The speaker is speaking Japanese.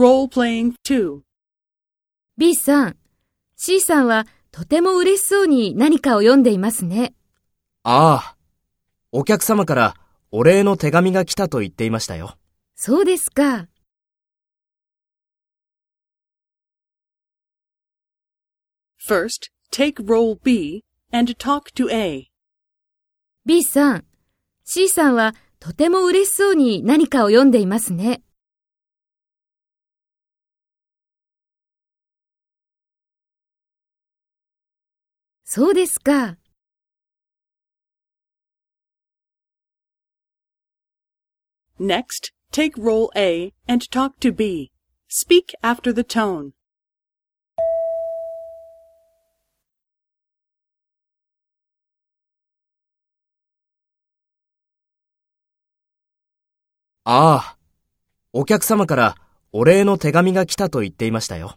Role-playing 2. B さん、C さんはとても嬉しそうに何かを読んでいますね。ああ、お客様からお礼の手紙が来たと言っていましたよ。そうですか。First, take role B and talk to A. B さん、C さんはとても嬉しそうに何かを読んでいますね。そうですか。Next, take role A and talk to B. Speak after the tone. ああ、お客様からお礼の手紙が来たと言っていましたよ。